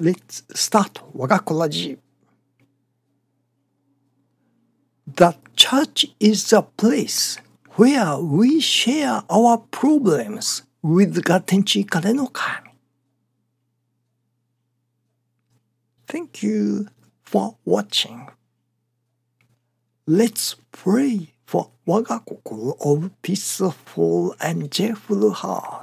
Let's start 我がコラジ The church is the place where we share our problems with Gatenchi が天地からの神 Thank you for watching. Let's pray for 我が心 of peaceful and cheerful heart.